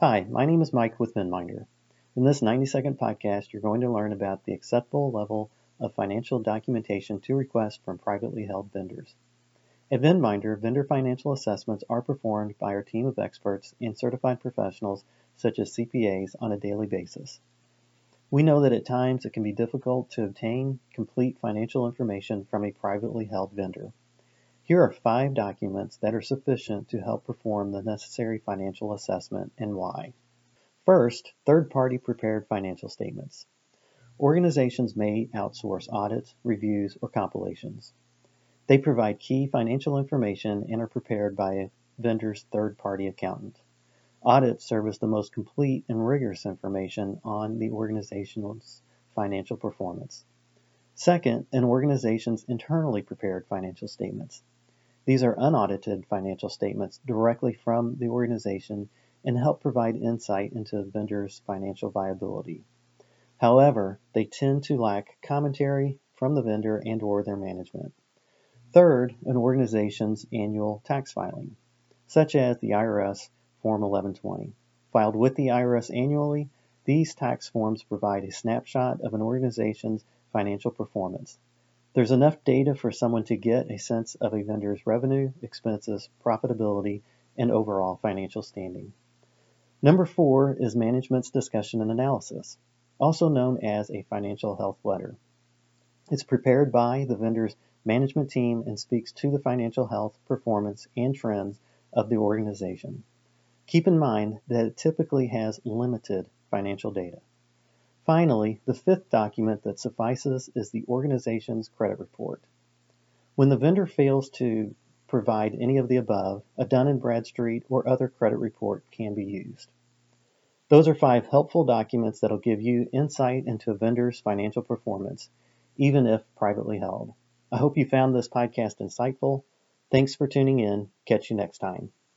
Hi, my name is Mike with Venminder. In this 90 second podcast, you're going to learn about the acceptable level of financial documentation to request from privately held vendors. At Venminder, vendor financial assessments are performed by our team of experts and certified professionals such as CPAs on a daily basis. We know that at times it can be difficult to obtain complete financial information from a privately held vendor. Here are five documents that are sufficient to help perform the necessary financial assessment and why. First, third-party prepared financial statements. Organizations may outsource audits, reviews, or compilations. They provide key financial information and are prepared by a vendor's third-party accountant. Audits serve as the most complete and rigorous information on the organization's financial performance. Second, an organization's internally prepared financial statements. These are unaudited financial statements directly from the organization and help provide insight into the vendor's financial viability. However, they tend to lack commentary from the vendor and or their management. Third, an organization's annual tax filing, such as the IRS Form 1120. Filed with the IRS annually, these tax forms provide a snapshot of an organization's financial performance. There's enough data for someone to get a sense of a vendor's revenue, expenses, profitability, and overall financial standing. Number four is management's discussion and analysis, also known as a financial health letter. It's prepared by the vendor's management team and speaks to the financial health, performance, and trends of the organization. Keep in mind that it typically has limited financial data. Finally, the fifth document that suffices is the organization's credit report. When the vendor fails to provide any of the above, a Dun & Bradstreet or other credit report can be used. Those are five helpful documents that'll give you insight into a vendor's financial performance, even if privately held. I hope you found this podcast insightful. Thanks for tuning in. Catch you next time.